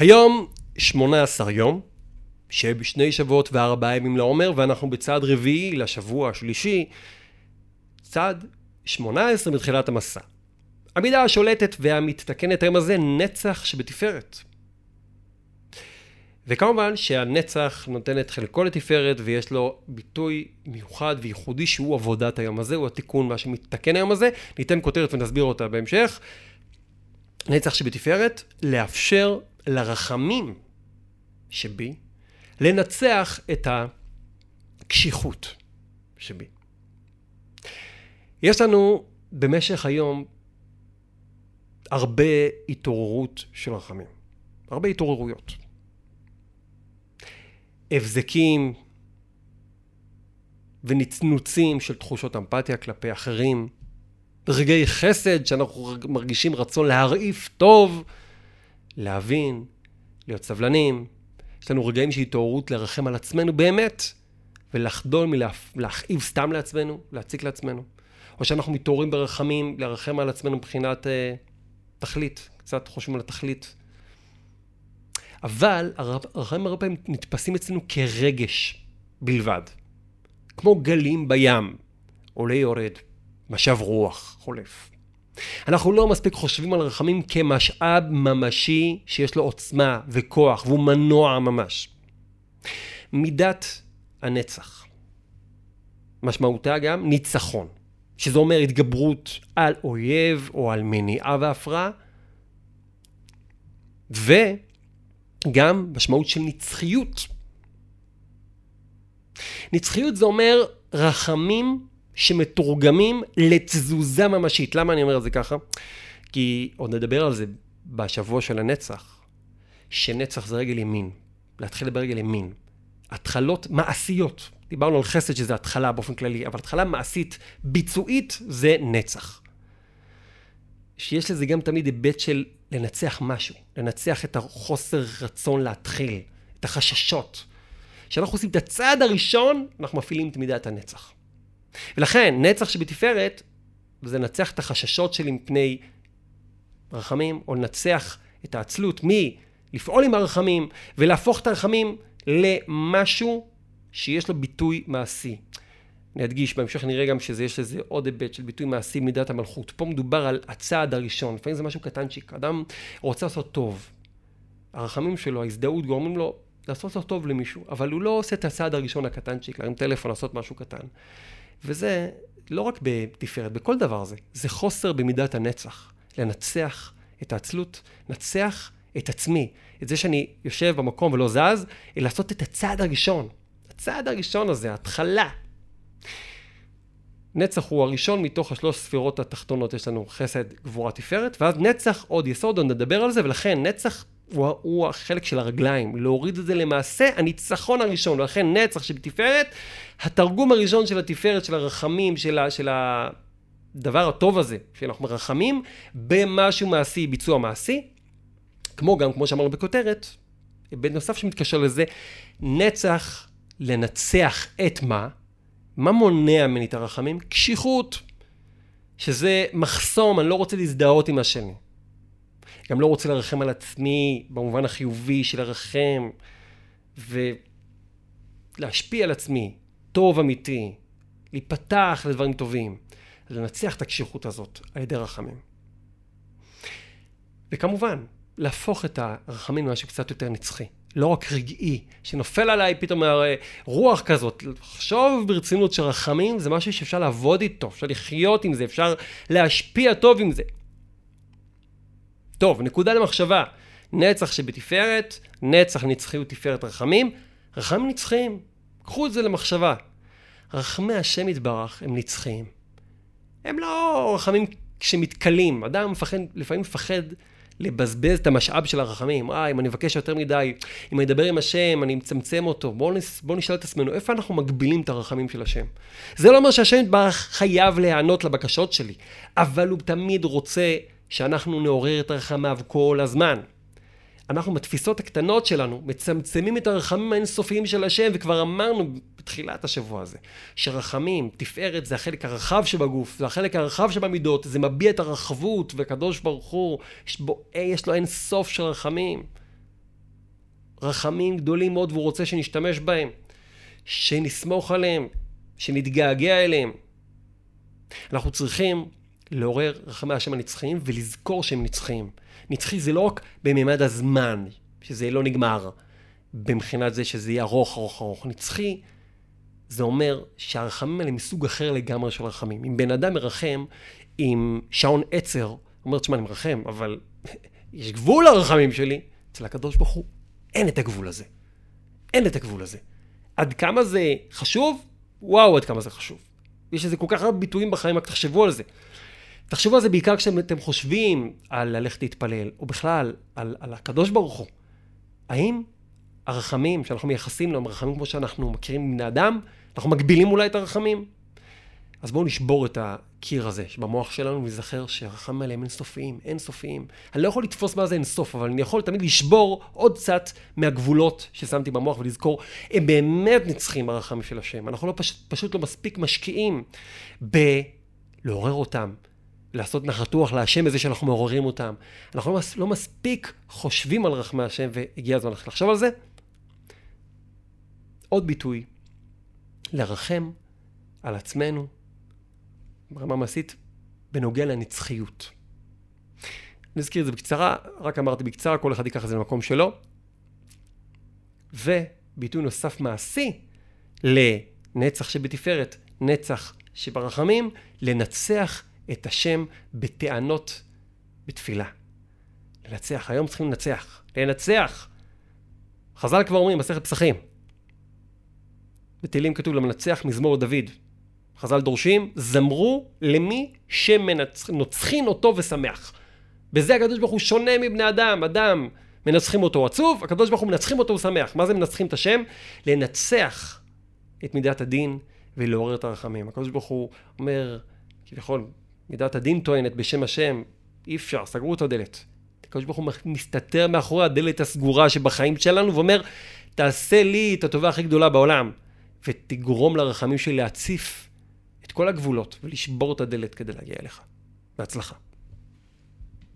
היום 18 יום, שבשני שבועות וארבעה ימים לעומר, ואנחנו בצעד רביעי לשבוע השלישי, צעד 18 מתחילת המסע. המידה השולטת והמתתקנת היום הזה, נצח שבתפארת. וכמובן שהנצח נותן את חלקו לתפארת ויש לו ביטוי מיוחד וייחודי שהוא עבודת היום הזה, הוא התיקון, מה שמתקן היום הזה. ניתן כותרת ונסביר אותה בהמשך. נצח שבתפארת, לאפשר לרחמים שבי לנצח את הקשיחות שבי. יש לנו במשך היום הרבה התעוררות של רחמים, הרבה התעוררויות. הבזקים ונצנוצים של תחושות אמפתיה כלפי אחרים, רגעי חסד שאנחנו מרגישים רצון להרעיף טוב, להבין, להיות סבלנים. יש לנו רגעים של התעוררות לרחם על עצמנו באמת, ולחדול מלהכאיב סתם לעצמנו, להציק לעצמנו. או שאנחנו מתעוררים ברחמים, לרחם על עצמנו מבחינת אה, תכלית, קצת חושבים על התכלית. אבל הרחמים הרבה פעמים נתפסים אצלנו כרגש בלבד. כמו גלים בים, עולה יורד, משב רוח חולף. אנחנו לא מספיק חושבים על רחמים כמשאב ממשי שיש לו עוצמה וכוח והוא מנוע ממש. מידת הנצח. משמעותה גם ניצחון, שזה אומר התגברות על אויב או על מניעה והפרעה, וגם משמעות של נצחיות. נצחיות זה אומר רחמים שמתורגמים לתזוזה ממשית. למה אני אומר את זה ככה? כי עוד נדבר על זה בשבוע של הנצח, שנצח זה רגל ימין, להתחיל ברגל ימין. התחלות מעשיות. דיברנו על חסד שזה התחלה באופן כללי, אבל התחלה מעשית, ביצועית, זה נצח. שיש לזה גם תמיד היבט של לנצח משהו, לנצח את החוסר רצון להתחיל, את החששות. כשאנחנו עושים את הצעד הראשון, אנחנו מפעילים את מידת הנצח. ולכן, נצח שבתפארת, זה לנצח את החששות שלי מפני רחמים, או לנצח את העצלות מלפעול עם הרחמים, ולהפוך את הרחמים למשהו שיש לו ביטוי מעשי. אני אדגיש, בהמשך נראה גם שיש לזה עוד היבט של ביטוי מעשי מידת המלכות. פה מדובר על הצעד הראשון, לפעמים זה משהו קטנצ'יק. אדם רוצה לעשות טוב. הרחמים שלו, ההזדהות גורמים לו לעשות לו טוב למישהו, אבל הוא לא עושה את הצעד הראשון הקטנצ'יק, להרים טלפון, לעשות משהו קטן. וזה לא רק בתפארת, בכל דבר זה. זה חוסר במידת הנצח. לנצח את העצלות, לנצח את עצמי. את זה שאני יושב במקום ולא זז, לעשות את הצעד הראשון. הצעד הראשון הזה, ההתחלה. נצח הוא הראשון מתוך השלוש ספירות התחתונות, יש לנו חסד, גבורה, תפארת, ואז נצח עוד יסוד, עוד נדבר על זה, ולכן נצח הוא, הוא החלק של הרגליים, להוריד את זה למעשה הניצחון הראשון, ולכן נצח שבתפארת, התרגום הראשון של התפארת, של הרחמים, של, ה, של הדבר הטוב הזה, שאנחנו מרחמים, במשהו מעשי, ביצוע מעשי, כמו גם, כמו שאמרנו בכותרת, בנוסף שמתקשר לזה, נצח לנצח את מה? מה מונע ממני את הרחמים? קשיחות, שזה מחסום, אני לא רוצה להזדהות עם השני. גם לא רוצה לרחם על עצמי במובן החיובי של לרחם ולהשפיע על עצמי, טוב אמיתי, להיפתח לדברים טובים, לנצח את הקשיחות הזאת על ידי רחמים. וכמובן, להפוך את הרחמים למשהו קצת יותר נצחי. לא רק רגעי, שנופל עליי פתאום רוח כזאת. לחשוב ברצינות שרחמים זה משהו שאפשר לעבוד איתו, אפשר לחיות עם זה, אפשר להשפיע טוב עם זה. טוב, נקודה למחשבה. נצח שבתפארת, נצח נצחיות תפארת רחמים, רחמים נצחיים. קחו את זה למחשבה. רחמי השם יתברך הם נצחיים. הם לא רחמים שמתכלים. אדם מפחד, לפעמים מפחד לבזבז את המשאב של הרחמים. אה, אם אני מבקש יותר מדי, אם אני אדבר עם השם, אני מצמצם אותו. בואו נס, בוא נשאל את עצמנו, איפה אנחנו מגבילים את הרחמים של השם? זה לא אומר שהשם יתברך חייב להיענות לבקשות שלי, אבל הוא תמיד רוצה שאנחנו נעורר את רחמיו כל הזמן. אנחנו בתפיסות הקטנות שלנו מצמצמים את הרחמים האינסופיים של השם, וכבר אמרנו בתחילת השבוע הזה, שרחמים, תפארת זה החלק הרחב שבגוף, זה החלק הרחב שבמידות, זה מביע את הרחבות, והקדוש ברוך הוא, יש, בו, יש לו אין סוף של רחמים. רחמים גדולים מאוד והוא רוצה שנשתמש בהם, שנסמוך עליהם, שנתגעגע אליהם. אנחנו צריכים לעורר רחמי השם הנצחיים ולזכור שהם נצחיים. נצחי זה לא רק בממד הזמן, שזה לא נגמר, מבחינת זה שזה יהיה ארוך, ארוך, ארוך. נצחי, זה אומר שהרחמים האלה מסוג אחר לגמרי של רחמים. אם בן אדם מרחם עם שעון עצר, הוא אומר, תשמע, אני מרחם, אבל יש גבול לרחמים שלי. אצל הקדוש ברוך הוא אין את הגבול הזה. אין את הגבול הזה. עד כמה זה חשוב? וואו, עד כמה זה חשוב. יש לזה כל כך הרבה ביטויים בחיים, רק תחשבו על זה. תחשבו על זה בעיקר כשאתם חושבים על ללכת להתפלל, או בכלל, על, על הקדוש ברוך הוא. האם הרחמים שאנחנו מייחסים לו הם רחמים כמו שאנחנו מכירים מבני אדם? אנחנו מגבילים אולי את הרחמים? אז בואו נשבור את הקיר הזה שבמוח שלנו ונזכר שהרחמים האלה הם אינסופיים, אינסופיים. אני לא יכול לתפוס מה זה אינסוף, אבל אני יכול תמיד לשבור עוד קצת מהגבולות ששמתי במוח ולזכור, הם באמת נצחים הרחמים של השם. אנחנו לא פשוט, פשוט לא מספיק משקיעים בלעורר אותם, לעשות נחת רוח להשם בזה שאנחנו מעוררים אותם. אנחנו לא, מס, לא מספיק חושבים על רחמי השם, והגיע הזמן לחשוב על זה. עוד ביטוי, לרחם על עצמנו, ברמה מעשית, בנוגע לנצחיות. אני אזכיר את זה בקצרה, רק אמרתי בקצרה, כל אחד ייקח את זה למקום שלו. וביטוי נוסף מעשי לנצח שבתפארת, נצח שברחמים, לנצח את השם בטענות בתפילה. לנצח, היום צריכים לנצח, לנצח. חז"ל כבר אומרים, מסכת פסחים. בתהילים כתוב למנצח מזמור דוד. חז"ל דורשים, זמרו למי שנוצחין אותו ושמח. בזה הקדוש ברוך הוא שונה מבני אדם, אדם מנצחים אותו עצוב, הקדוש ברוך הוא מנצחים אותו ושמח. מה זה מנצחים את השם? לנצח את מידת הדין ולעורר את הרחמים. הקדוש ברוך הוא אומר, כביכול, מידת הדין טוענת בשם השם, אי אפשר, סגרו את הדלת. הקדוש ברוך הוא מסתתר מאחורי הדלת הסגורה שבחיים שלנו ואומר, תעשה לי את הטובה הכי גדולה בעולם, ותגרום לרחמים שלי להציף את כל הגבולות ולשבור את הדלת כדי להגיע אליך. בהצלחה.